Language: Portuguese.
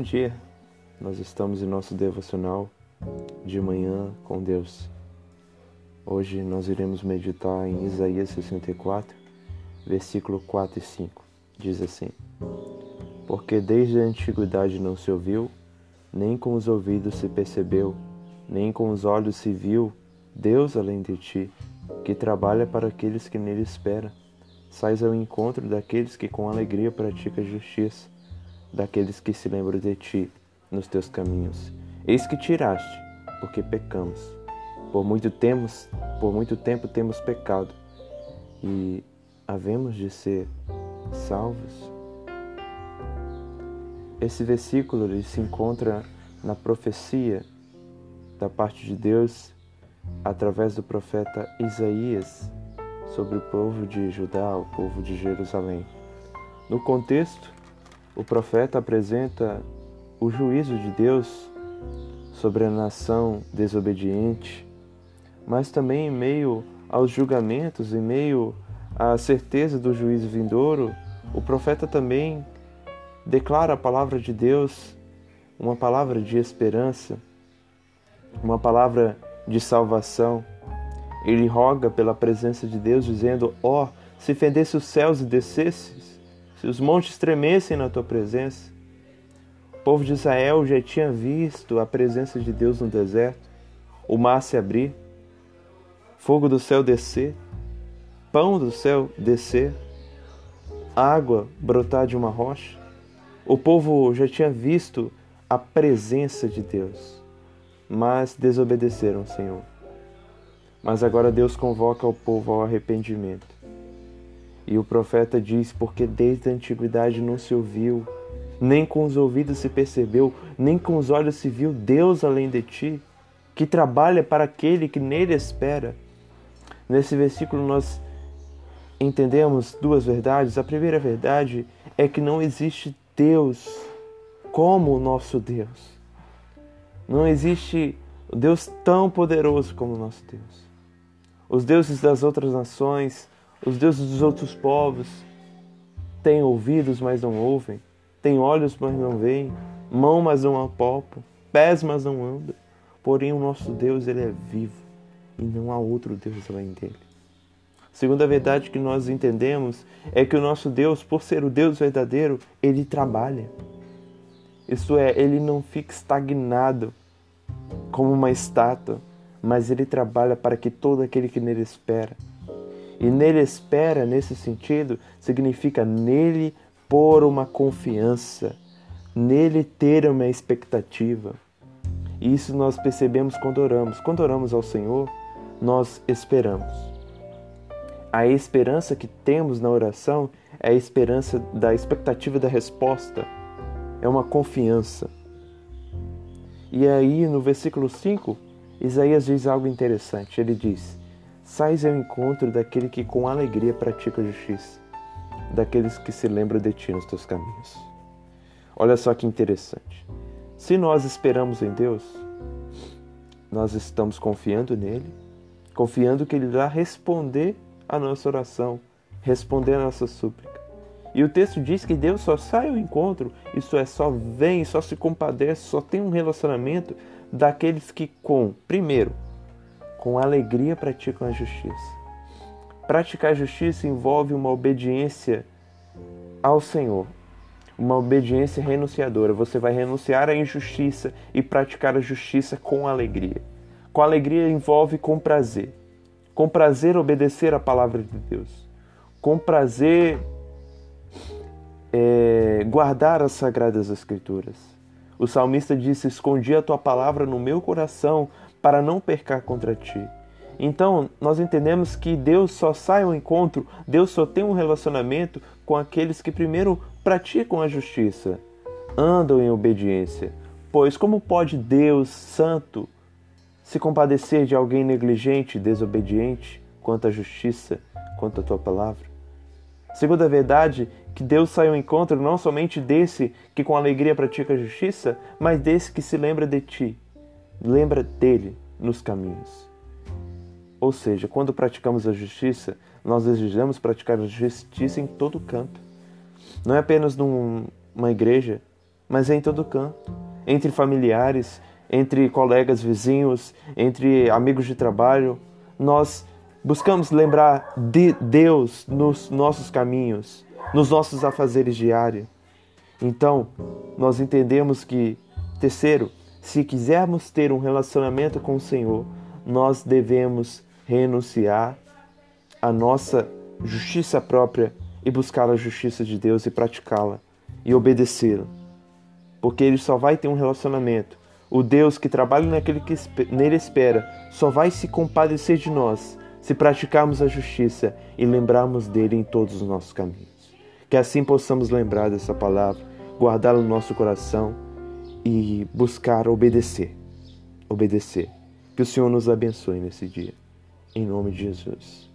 Bom dia. Nós estamos em nosso devocional de manhã com Deus. Hoje nós iremos meditar em Isaías 64, versículo 4 e 5. Diz assim: Porque desde a antiguidade não se ouviu, nem com os ouvidos se percebeu, nem com os olhos se viu Deus além de ti, que trabalha para aqueles que nele esperam. Sais ao encontro daqueles que com alegria praticam justiça daqueles que se lembram de ti nos teus caminhos. Eis que tiraste, porque pecamos. Por muito temos, por muito tempo temos pecado e havemos de ser salvos. Esse versículo ele se encontra na profecia da parte de Deus através do profeta Isaías sobre o povo de Judá, o povo de Jerusalém. No contexto, o profeta apresenta o juízo de Deus sobre a nação desobediente, mas também em meio aos julgamentos, em meio à certeza do juízo vindouro, o profeta também declara a palavra de Deus, uma palavra de esperança, uma palavra de salvação. Ele roga pela presença de Deus, dizendo: Ó, oh, se fendesse os céus e descesses, se os montes tremessem na tua presença. O povo de Israel já tinha visto a presença de Deus no deserto, o mar se abrir, fogo do céu descer, pão do céu descer, água brotar de uma rocha. O povo já tinha visto a presença de Deus, mas desobedeceram, Senhor. Mas agora Deus convoca o povo ao arrependimento. E o profeta diz: Porque desde a antiguidade não se ouviu, nem com os ouvidos se percebeu, nem com os olhos se viu Deus além de ti, que trabalha para aquele que nele espera. Nesse versículo nós entendemos duas verdades. A primeira verdade é que não existe Deus como o nosso Deus. Não existe Deus tão poderoso como o nosso Deus. Os deuses das outras nações os deuses dos outros povos têm ouvidos, mas não ouvem, têm olhos, mas não veem, mão, mas não apalpam, pés, mas não andam. Porém, o nosso Deus, ele é vivo e não há outro Deus além dele. Segunda verdade que nós entendemos é que o nosso Deus, por ser o Deus verdadeiro, ele trabalha. Isto é, ele não fica estagnado como uma estátua, mas ele trabalha para que todo aquele que nele espera e nele espera, nesse sentido, significa nele pôr uma confiança, nele ter uma expectativa. E isso nós percebemos quando oramos. Quando oramos ao Senhor, nós esperamos. A esperança que temos na oração é a esperança da expectativa da resposta, é uma confiança. E aí, no versículo 5, Isaías diz algo interessante. Ele diz: Sais ao encontro daquele que com alegria pratica a justiça, daqueles que se lembram de ti nos teus caminhos. Olha só que interessante. Se nós esperamos em Deus, nós estamos confiando nele, confiando que ele irá responder a nossa oração, responder a nossa súplica. E o texto diz que Deus só sai ao encontro, isso é, só vem, só se compadece, só tem um relacionamento daqueles que, com, primeiro, com alegria praticam a justiça. Praticar a justiça envolve uma obediência ao Senhor, uma obediência renunciadora. Você vai renunciar à injustiça e praticar a justiça com alegria. Com alegria envolve com prazer. Com prazer obedecer a palavra de Deus. Com prazer é, guardar as sagradas escrituras. O salmista disse: Escondi a tua palavra no meu coração para não percar contra ti. Então, nós entendemos que Deus só sai ao encontro, Deus só tem um relacionamento com aqueles que primeiro praticam a justiça, andam em obediência. Pois como pode Deus Santo se compadecer de alguém negligente, desobediente quanto à justiça, quanto à tua palavra? Segunda verdade, que Deus sai ao encontro não somente desse que com alegria pratica a justiça, mas desse que se lembra de ti, lembra dele nos caminhos. Ou seja, quando praticamos a justiça, nós desejamos praticar a justiça em todo canto. Não é apenas numa igreja, mas é em todo canto, entre familiares, entre colegas vizinhos, entre amigos de trabalho. Nós buscamos lembrar de Deus nos nossos caminhos, nos nossos afazeres diários. Então, nós entendemos que, terceiro, se quisermos ter um relacionamento com o Senhor, nós devemos renunciar à nossa justiça própria e buscar a justiça de Deus e praticá-la e obedecê-la. Porque ele só vai ter um relacionamento. O Deus que trabalha naquele que nele espera só vai se compadecer de nós se praticarmos a justiça e lembrarmos dele em todos os nossos caminhos. Que assim possamos lembrar dessa palavra, guardá-la no nosso coração e buscar obedecer. Obedecer. Que o Senhor nos abençoe nesse dia. Em nome de Jesus.